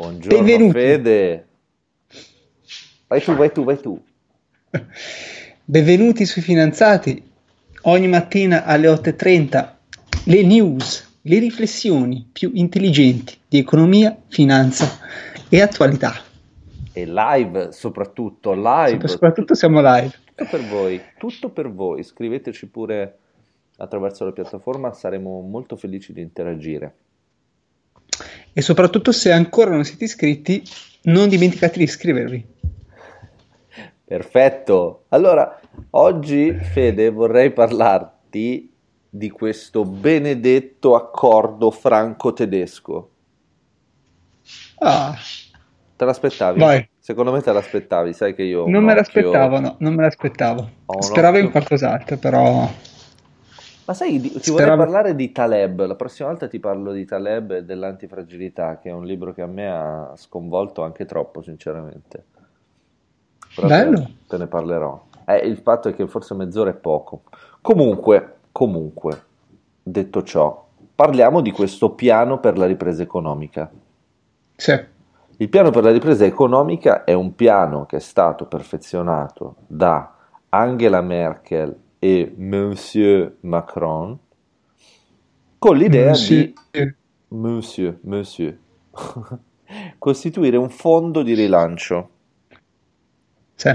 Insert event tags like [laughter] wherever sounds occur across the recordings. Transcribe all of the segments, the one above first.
Buongiorno Benvenuti. Fede. Vai tu, vai tu, vai tu. [laughs] Benvenuti sui Finanziati. Ogni mattina alle 8.30 le news, le riflessioni più intelligenti di economia, finanza e attualità. E live, soprattutto, live. Soprattutto siamo live. Tutto per voi, tutto per voi. Scriveteci pure attraverso la piattaforma, saremo molto felici di interagire. E soprattutto se ancora non siete iscritti, non dimenticate di iscrivervi. Perfetto. Allora, oggi, Fede, vorrei parlarti di questo benedetto accordo franco-tedesco. Ah, Te l'aspettavi? vai. Secondo me te l'aspettavi, sai che io Non me occhio- l'aspettavo, no, non me l'aspettavo. Speravo in occhio- qualcos'altro, però Ma sai, ti Speravo- vorrei parlare di Taleb, la prossima volta ti parlo di Taleb e dell'antifragilità, che è un libro che a me ha sconvolto anche troppo, sinceramente. Però te- Bello. Te ne parlerò. Eh, il fatto è che forse mezz'ora è poco. Comunque, comunque, detto ciò, parliamo di questo piano per la ripresa economica. sì. Il piano per la ripresa economica è un piano che è stato perfezionato da Angela Merkel e Monsieur Macron con l'idea Sì. di Monsieur, Monsieur, [laughs] costituire un fondo di rilancio. Sì.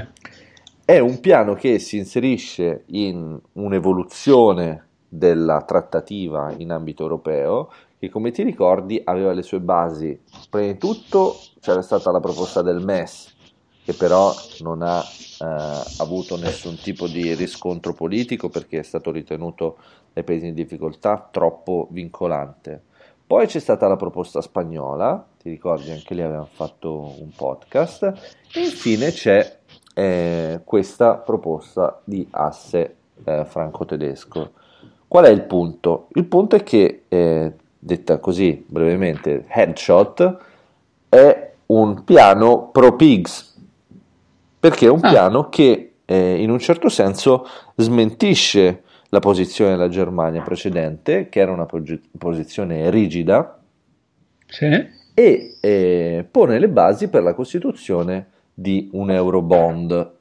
È un piano che si inserisce in un'evoluzione della trattativa in ambito europeo, che come ti ricordi aveva le sue basi. Prima di tutto c'era stata la proposta del MES, che però non ha eh, avuto nessun tipo di riscontro politico perché è stato ritenuto dai paesi in difficoltà troppo vincolante. Poi c'è stata la proposta spagnola, ti ricordi anche lì avevamo fatto un podcast, e infine c'è eh, questa proposta di asse eh, franco-tedesco. Qual è il punto? Il punto è che, eh, detta così brevemente, Headshot è un piano pro pigs, perché è un Ah. piano che eh, in un certo senso smentisce la posizione della Germania precedente, che era una posizione rigida, Sì. e eh, pone le basi per la costituzione di un Eurobond.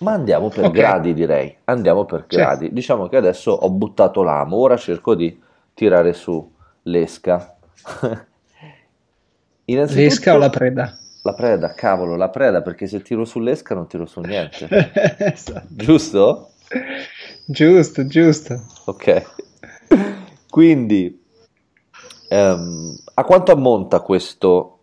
Ma andiamo per Ok. gradi, direi. Andiamo per Sì. gradi. Diciamo che adesso ho buttato l'amo, ora cerco di tirare su l'esca. [laughs] Innanzitutto, L'esca o la preda? La preda, cavolo, la preda, perché se tiro sull'esca non tiro su niente. [laughs] Esatto. Giusto? Giusto, giusto. Ok. Quindi, ehm, a quanto ammonta questo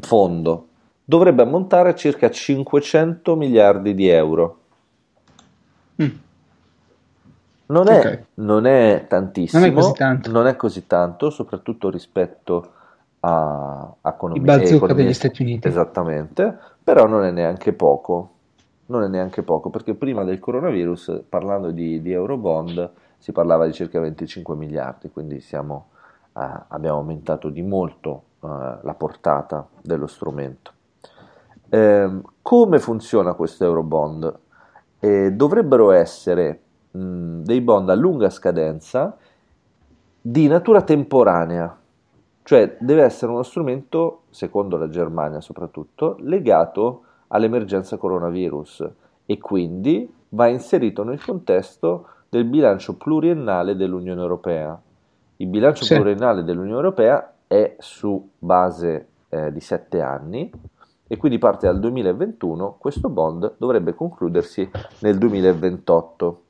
fondo? Dovrebbe ammontare a circa 500 miliardi di euro. Mm. Non è, Ok. non è tantissimo, Non è così tanto. non è così tanto, soprattutto rispetto a, a economie- Il bazooka economie- degli Stati Uniti. Esattamente, però non è neanche poco. Non è neanche poco, perché prima del coronavirus, parlando di, di Eurobond, si parlava di circa 25 miliardi, quindi siamo, eh, abbiamo aumentato di molto eh, la portata dello strumento. Ehm, come funziona questo Eurobond? Eh, dovrebbero essere mh, dei bond a lunga scadenza di natura temporanea, cioè deve essere uno strumento, secondo la Germania soprattutto, legato all'emergenza coronavirus e quindi va inserito nel contesto del bilancio pluriennale dell'Unione Europea. Il bilancio Sì. pluriennale dell'Unione Europea è su base eh, di sette anni e quindi parte dal 2021, questo bond dovrebbe concludersi nel 2028.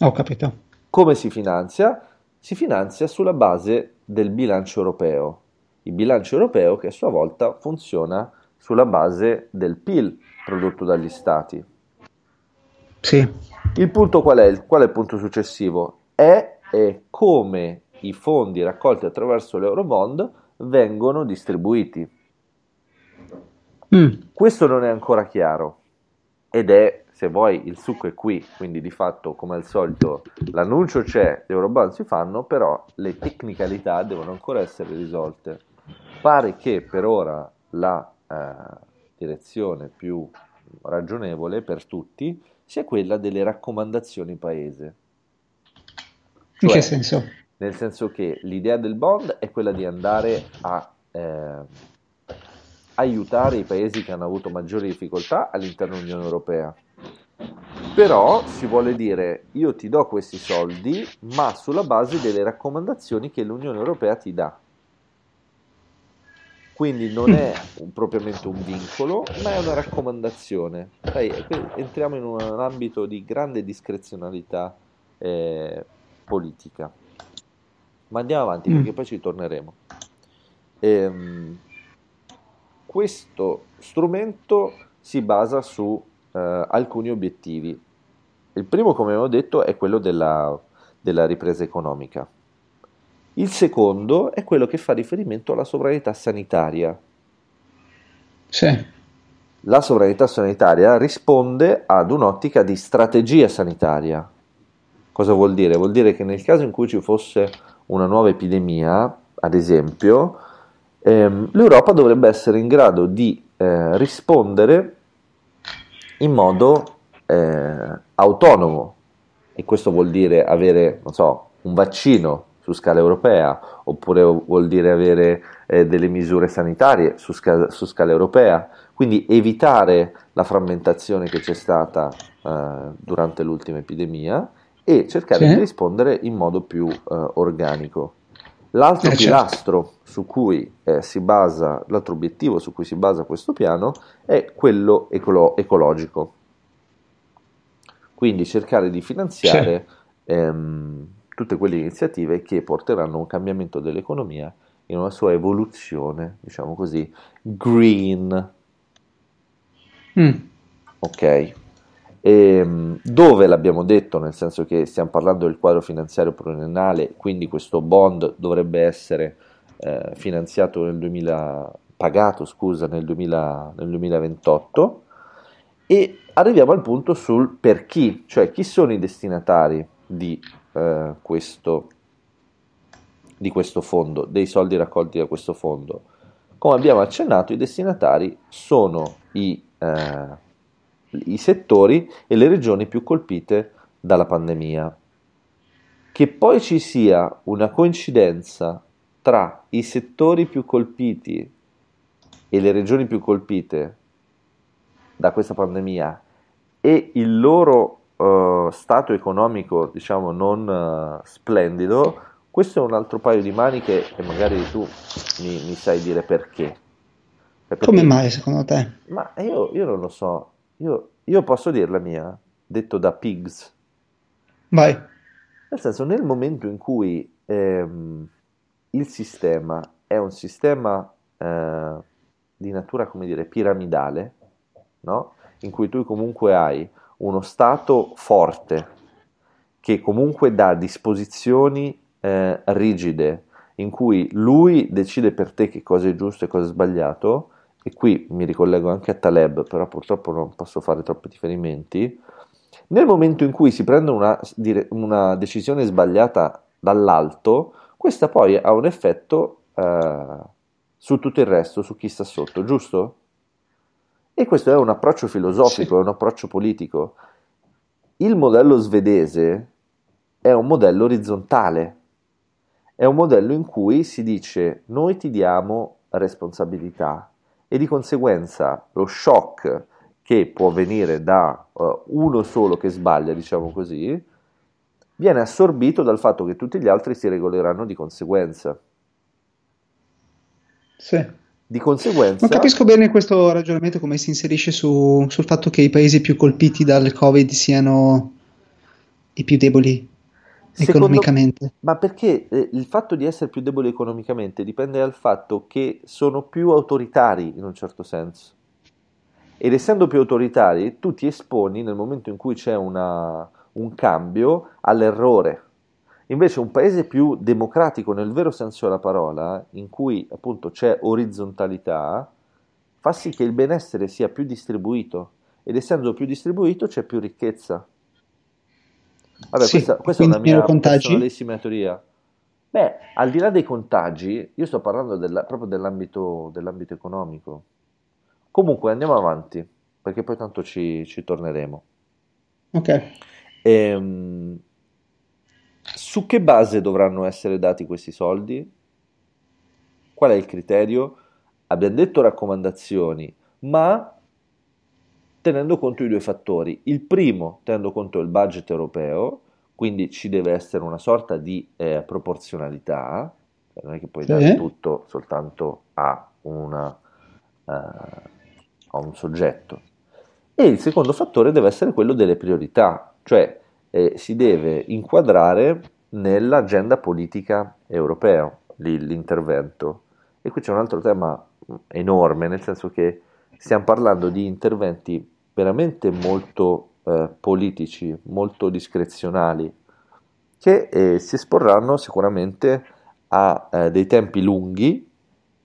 Ho capito. Come si finanzia? Si finanzia sulla base del bilancio europeo. Il bilancio europeo che a sua volta funziona sulla base del PIL prodotto dagli stati. Sì. Il punto qual è? Qual è il punto successivo? È, è come i fondi raccolti attraverso l'Eurobond vengono distribuiti. Mm. Questo non è ancora chiaro ed è, se vuoi, il succo è qui, quindi di fatto, come al solito, l'annuncio c'è, gli Eurobond si fanno, però le tecnicalità devono ancora essere risolte. Pare che per ora la eh, direzione più ragionevole per tutti sia quella delle raccomandazioni paese. In Cioè, che senso? nel senso che l'idea del bond è quella di andare a eh, aiutare i paesi che hanno avuto maggiori difficoltà all'interno dell'Unione Europea. Però si vuole dire io ti do questi soldi, ma sulla base delle raccomandazioni che l'Unione Europea ti dà. Quindi non è [laughs] un, propriamente un vincolo, ma è una raccomandazione. Sai, entriamo in un ambito di grande discrezionalità eh, politica. Ma andiamo avanti mm. perché poi ci torneremo. Ehm, questo strumento si basa su eh, alcuni obiettivi. Il primo, come abbiamo detto, è quello della, della ripresa economica. Il secondo è quello che fa riferimento alla sovranità sanitaria. Sì. La sovranità sanitaria risponde ad un'ottica di strategia sanitaria. Cosa vuol dire? Vuol dire che nel caso in cui ci fosse una nuova epidemia, ad esempio, ehm, l'Europa dovrebbe essere in grado di eh, rispondere in modo eh, autonomo e questo vuol dire avere, non so, un vaccino su scala europea oppure vuol dire avere eh, delle misure sanitarie su scala, su scala, europea, quindi evitare la frammentazione che c'è stata eh, durante l'ultima epidemia e cercare sì. di rispondere in modo più eh, organico. L'altro eh, certo. pilastro certo. su cui eh, si basa, l'altro obiettivo su cui si basa questo piano è quello ecolo- ecologico. Quindi cercare di finanziare sì. ehm, tutte quelle iniziative che porteranno a un cambiamento dell'economia in una sua evoluzione, diciamo così, green. Mm. Ok. E, ehm, dove l'abbiamo detto, nel senso che stiamo parlando del quadro finanziario pluriennale, quindi questo bond dovrebbe essere eh, finanziato nel 2000, pagato scusa, nel, 2000, nel 2028 e arriviamo al punto sul per chi, cioè chi sono i destinatari di eh, questo, di questo fondo, dei soldi raccolti da questo fondo. Come abbiamo accennato, i destinatari sono i, eh, i settori e le regioni più colpite dalla pandemia. Che poi ci sia una coincidenza tra i settori più colpiti e le regioni più colpite da questa pandemia e il loro uh, stato economico, diciamo, non uh, splendido, questo è un altro paio di maniche e magari tu mi, mi sai dire perché. perché. Come mai secondo te? Ma io, io non lo so, io, io, posso dire la mia, detto da Pigs. Vai. Nel senso, nel momento in cui ehm, il sistema è un sistema eh, di natura, come dire, piramidale, no? in cui tu comunque hai uno Stato forte che comunque dà disposizioni eh, rigide in cui lui decide per te che cosa è giusto e cosa è sbagliato, e qui mi ricollego anche a Taleb, però purtroppo non posso fare troppi riferimenti, nel momento in cui si prende una, una decisione sbagliata dall'alto, questa poi ha un effetto eh, su tutto il resto, su chi sta sotto, giusto? E questo è un approccio filosofico, sì. è un approccio politico. Il modello svedese è un modello orizzontale, è un modello in cui si dice noi ti diamo responsabilità e di conseguenza lo shock che può venire da uh, uno solo che sbaglia, diciamo così, viene assorbito dal fatto che tutti gli altri si regoleranno di conseguenza. Sì. Di conseguenza... Non capisco bene questo ragionamento come si inserisce su, sul fatto che i paesi più colpiti dal Covid siano i più deboli Economicamente. Ma perché eh, il fatto di essere più deboli economicamente dipende dal fatto che sono più autoritari in un certo senso. Ed essendo più autoritari, tu ti esponi nel momento in cui c'è una, un cambio all'errore Invece un paese più democratico nel vero senso della parola, in cui appunto c'è orizzontalità, fa sì che il benessere sia più distribuito ed essendo più distribuito c'è più ricchezza. Vabbè, sì, questa, questa è una mia personalissima teoria. Beh, al di là dei contagi, io sto parlando della, proprio dell'ambito, dell'ambito, economico. Comunque andiamo avanti, perché poi tanto ci, ci torneremo. Ok. Ehm, su che base dovranno essere dati questi soldi? Qual è il criterio? Abbiamo detto raccomandazioni, ma tenendo conto di due fattori. Il primo, tenendo conto del budget europeo, quindi ci deve essere una sorta di eh, proporzionalità, cioè non è che puoi dare Sì. tutto soltanto a, una, eh, a un soggetto. E il secondo fattore deve essere quello delle priorità, cioè eh, si deve inquadrare nell'agenda politica europea l'intervento. E qui c'è un altro tema enorme, nel senso che stiamo parlando di interventi veramente molto eh, politici, molto discrezionali, che eh, si esporranno sicuramente a eh, dei tempi lunghi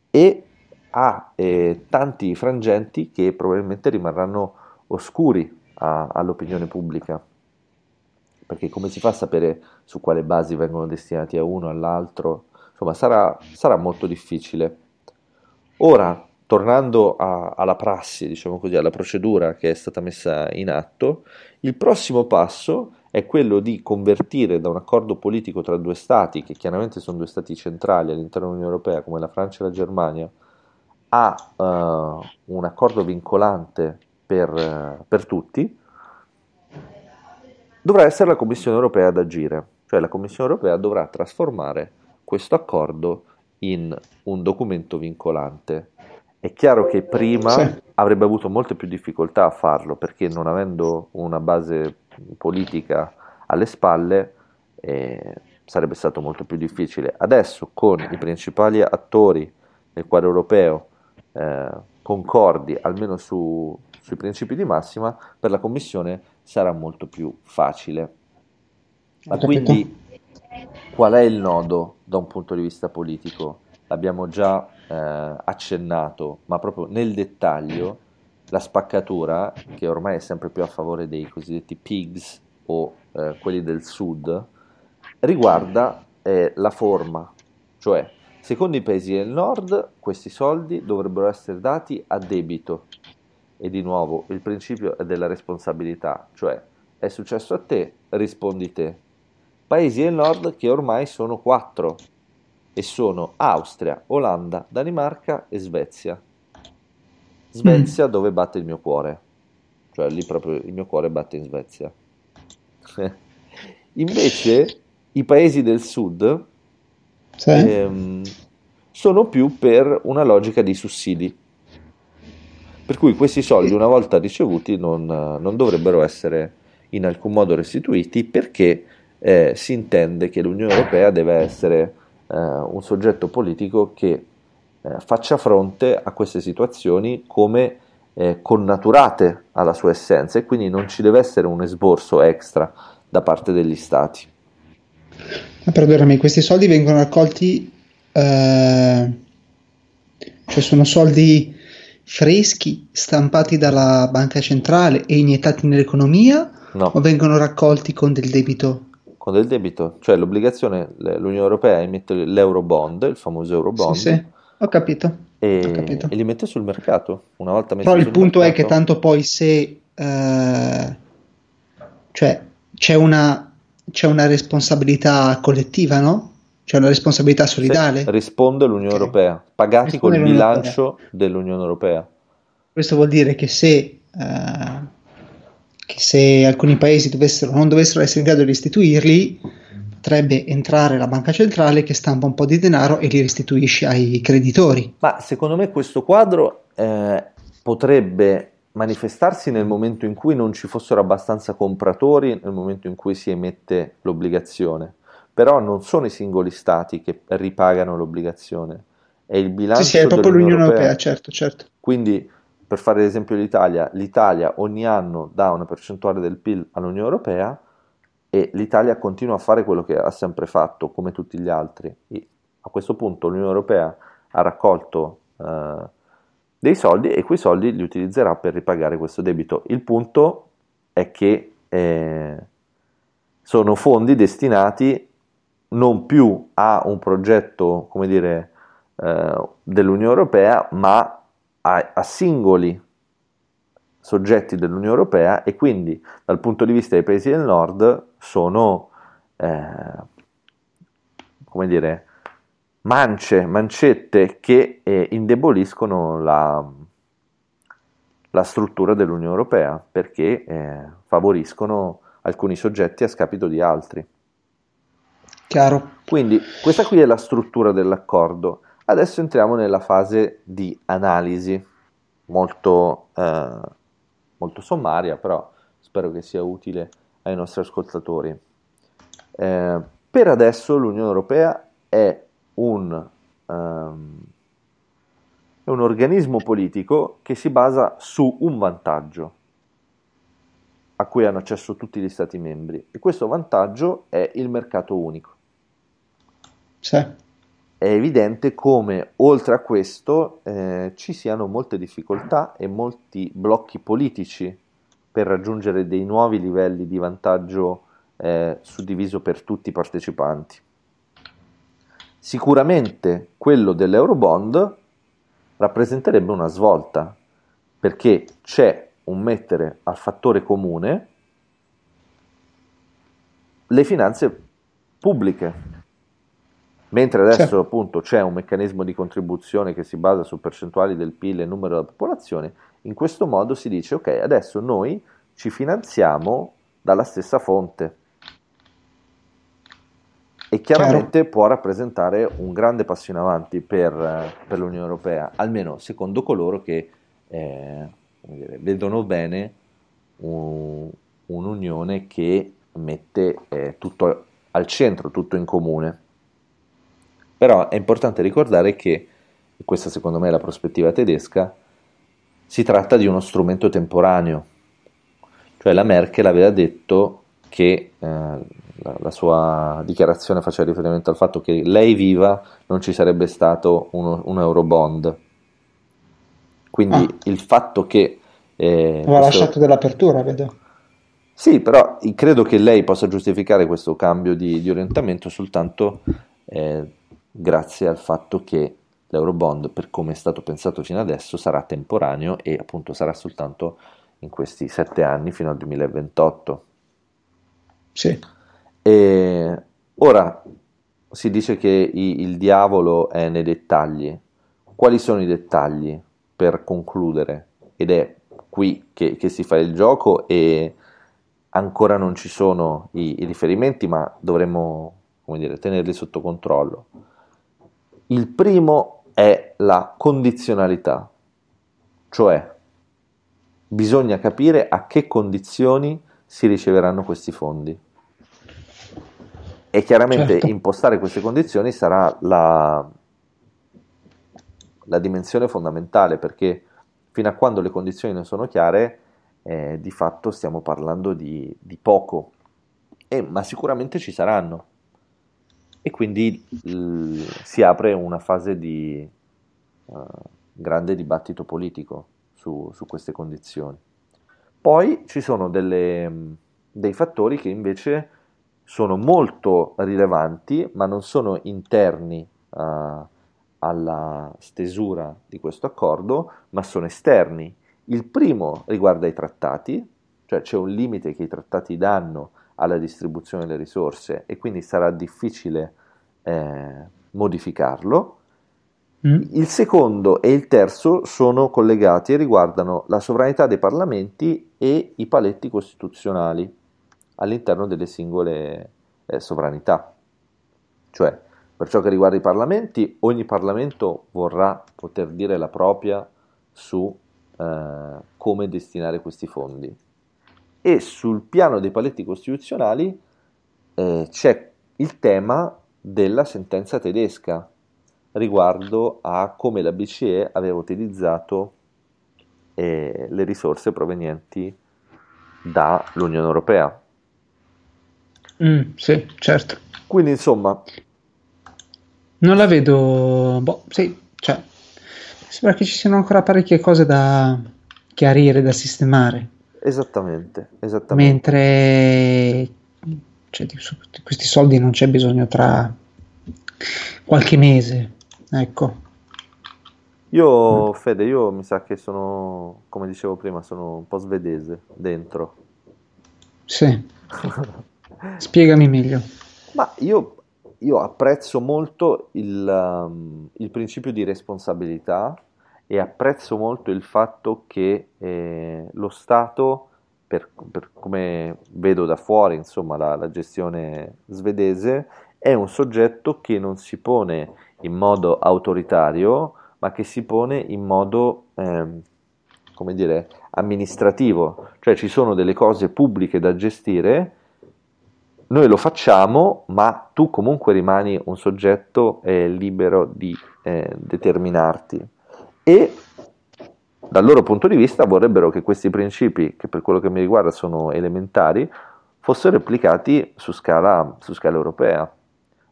e a eh, tanti frangenti che probabilmente rimarranno oscuri a- all'opinione pubblica. Perché come si fa a sapere su quale basi vengono destinati a uno all'altro? Insomma, sarà, sarà molto difficile. Ora, tornando a- alla prassi, diciamo così, alla procedura che è stata messa in atto, il prossimo passo è quello di convertire da un accordo politico tra due stati, che chiaramente sono due stati centrali all'interno dell'Unione Europea, come la Francia e la Germania, a eh, un accordo vincolante per, eh, per tutti, dovrà essere la Commissione Europea ad agire, cioè la Commissione Europea dovrà trasformare questo accordo in un documento vincolante. È chiaro che prima Sì. avrebbe avuto molte più difficoltà a farlo perché non avendo una base politica alle spalle eh, sarebbe stato molto più difficile. Adesso con i principali attori del quadro europeo eh, concordi almeno su- sui principi di massima, per la Commissione sarà molto più facile. Ma quindi qual è il nodo da un punto di vista politico? L'abbiamo già eh, accennato, ma proprio nel dettaglio la spaccatura, che ormai è sempre più a favore dei cosiddetti pigs o eh, quelli del sud, riguarda eh, la forma, cioè secondo i paesi del nord questi soldi dovrebbero essere dati a debito. E di nuovo il principio è della responsabilità, cioè è successo a te, rispondi te. Paesi del nord che ormai sono quattro e sono Austria, Olanda, Danimarca e Svezia. Svezia dove batte il mio cuore, cioè lì proprio il mio cuore batte in Svezia. [laughs] Invece i paesi del sud Sì. ehm, sono più per una logica di sussidi. Per cui questi soldi, una volta ricevuti, non, non dovrebbero essere in alcun modo restituiti perché eh, si intende che l'Unione Europea deve essere eh, un soggetto politico che eh, faccia fronte a queste situazioni come eh, connaturate alla sua essenza e quindi non ci deve essere un esborso extra da parte degli stati. Ma perdonami, questi soldi vengono raccolti, eh, cioè sono soldi freschi stampati dalla banca centrale e iniettati nell'economia No. o vengono raccolti con del debito? Con del debito, cioè l'obbligazione, l'Unione Europea emette l'Eurobond, il famoso Eurobond, Sì, sì, ho capito. ho e, capito. e li mette sul mercato. Una volta messi Però il punto è che mercato- tanto poi se eh, cioè c'è una, c'è una responsabilità collettiva, no? C'è una responsabilità solidale. se risponde l'Unione Ok. Europea, pagati Risponde col bilancio dell'Unione Europea. Questo vuol dire che se, eh, che se alcuni paesi dovessero, non dovessero essere in grado di restituirli, potrebbe entrare la banca centrale che stampa un po' di denaro e li restituisce ai creditori. Ma secondo me questo quadro eh, potrebbe manifestarsi nel momento in cui non ci fossero abbastanza compratori, nel momento in cui si emette l'obbligazione. Però non sono i singoli stati che ripagano l'obbligazione, è il bilancio Sì, sì, è proprio l'Unione Europea, certo, certo. Quindi, per fare l'esempio dell'Italia, l'Italia ogni anno dà una percentuale del PIL all'Unione Europea e l'Italia continua a fare quello che ha sempre fatto, come tutti gli altri. E a questo punto l'Unione Europea ha raccolto eh, dei soldi e quei soldi li utilizzerà per ripagare questo debito. Il punto è che eh, sono fondi destinati non più a un progetto, come dire, eh, dell'Unione Europea, ma a, a singoli soggetti dell'Unione Europea e quindi dal punto di vista dei paesi del nord sono eh, come dire, mance, mancette che eh, indeboliscono la, la, struttura dell'Unione Europea perché eh, favoriscono alcuni soggetti a scapito di altri. Chiaro. Quindi questa qui è la struttura dell'accordo. Adesso entriamo nella fase di analisi, molto, eh, molto sommaria, però spero che sia utile ai nostri ascoltatori. Eh, per adesso l'Unione Europea è un, um, è un organismo politico che si basa su un vantaggio a cui hanno accesso tutti gli Stati membri e questo vantaggio è il mercato unico. Sì. È evidente come oltre a questo eh, ci siano molte difficoltà e molti blocchi politici per raggiungere dei nuovi livelli di vantaggio eh, suddiviso per tutti i partecipanti. Sicuramente quello dell'Eurobond rappresenterebbe una svolta perché c'è un mettere al fattore comune le finanze pubbliche. Mentre adesso certo. appunto c'è un meccanismo di contribuzione che si basa su percentuali del PIL e numero della popolazione, in questo modo si dice ok, adesso noi ci finanziamo dalla stessa fonte e chiaramente Chiaro. può rappresentare un grande passo in avanti per, per l'Unione Europea, almeno secondo coloro che eh, dire, vedono bene un, un'unione che mette eh, tutto al centro, tutto in comune. Però è importante ricordare che, e questa secondo me è la prospettiva tedesca, si tratta di uno strumento temporaneo, cioè la Merkel aveva detto che eh, la, la, sua dichiarazione faceva riferimento al fatto che lei viva non ci sarebbe stato uno, un Eurobond. Quindi ah. il fatto che... Eh, Aveva questo... lasciato dell'apertura, vedo. Sì, però credo che lei possa giustificare questo cambio di, di orientamento soltanto eh, grazie al fatto che l'Eurobond, per come è stato pensato fino adesso, sarà temporaneo e appunto sarà soltanto in questi sette anni fino al 2028. Sì. E ora si dice che i, il diavolo è nei dettagli. Quali sono i dettagli per concludere? Ed è qui che, che si fa il gioco e ancora non ci sono i, i riferimenti, ma dovremmo dire, tenerli sotto controllo. Il primo è la condizionalità, cioè bisogna capire a che condizioni si riceveranno questi fondi. E chiaramente certo. impostare queste condizioni sarà la, la, dimensione fondamentale perché fino a quando le condizioni non sono chiare, eh, di fatto stiamo parlando di, di poco, eh, ma sicuramente ci saranno. E quindi l, si apre una fase di uh, grande dibattito politico su, su queste condizioni. Poi ci sono delle, dei fattori che invece sono molto rilevanti, ma non sono interni uh, alla stesura di questo accordo, ma sono esterni. Il primo riguarda i trattati, cioè c'è un limite che i trattati danno alla distribuzione delle risorse e quindi sarà difficile eh, modificarlo. Mm. Il secondo e il terzo sono collegati e riguardano la sovranità dei parlamenti e i paletti costituzionali all'interno delle singole eh, sovranità. Cioè, per ciò che riguarda i parlamenti, ogni Parlamento vorrà poter dire la propria su eh, come destinare questi fondi. E sul piano dei paletti costituzionali eh, c'è il tema della sentenza tedesca riguardo a come la BCE aveva utilizzato eh, le risorse provenienti dall'Unione Europea. Mm, sì, certo. Quindi insomma... Non la vedo... Boh, sì, cioè... Sembra che ci siano ancora parecchie cose da chiarire, da sistemare. Esattamente, esattamente. Mentre cioè, di questi soldi non c'è bisogno tra qualche mese, ecco. Io, Fede, io mi sa che sono, come dicevo prima, sono un po' svedese dentro. Sì. [laughs] Spiegami meglio. Ma io io apprezzo molto il, um, il, principio di responsabilità e apprezzo molto il fatto che eh, lo Stato, per, per, come vedo da fuori, insomma, la, la, gestione svedese, è un soggetto che non si pone in modo autoritario, ma che si pone in modo, eh, come dire, amministrativo, cioè ci sono delle cose pubbliche da gestire noi lo facciamo, ma tu comunque rimani un soggetto eh, libero di eh, determinarti. E dal loro punto di vista vorrebbero che questi principi, che per quello che mi riguarda sono elementari, fossero applicati su scala, su scala europea.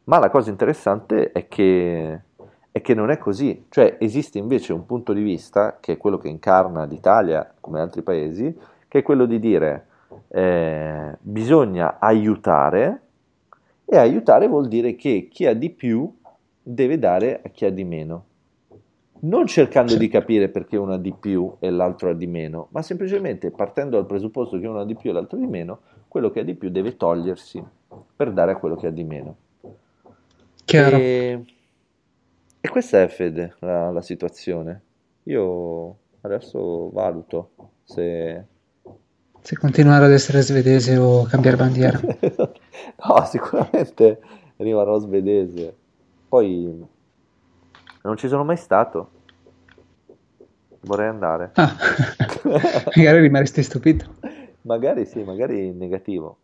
Ma la cosa interessante è che, è che non è così, cioè esiste invece un punto di vista, che è quello che incarna l'Italia come altri paesi, che è quello di dire eh, bisogna aiutare e aiutare vuol dire che chi ha di più deve dare a chi ha di meno. Non cercando di capire perché uno ha di più e l'altro ha di meno, ma semplicemente partendo dal presupposto che uno ha di più e l'altro ha di meno, quello che ha di più deve togliersi per dare a quello che ha di meno. Chiaro. E, e questa è Fede la, la situazione. Io adesso valuto se se continuare ad essere svedese o cambiare bandiera. [laughs] no, sicuramente rimarrò svedese. Poi non ci sono mai stato. Vorrei andare. Ah, [laughs] magari rimarresti stupito. magari sì, magari in negativo.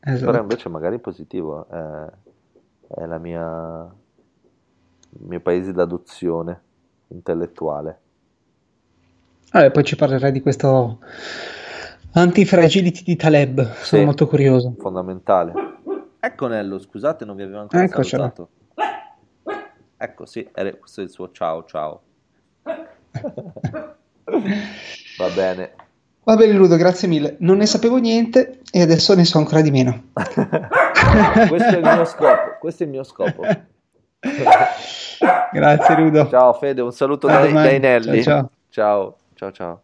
Esatto. Però invece magari in positivo. È, è la mia... il mio paese d'adozione intellettuale. Vabbè, poi ci parlerai di questo Antifragility di Taleb, sono molto curioso. Fondamentale. Ecco Nello, scusate, non vi avevo ancora Eccocelo. salutato. Ecco, sì, questo è il suo ciao ciao. Va bene. Va bene Ludo, grazie mille. Non ne sapevo niente e adesso ne so ancora di meno. [laughs] questo è il mio scopo, questo è il mio scopo. grazie Ludo. Ciao Fede, un saluto dai, dai Nelli. Ciao. ciao ciao ciao.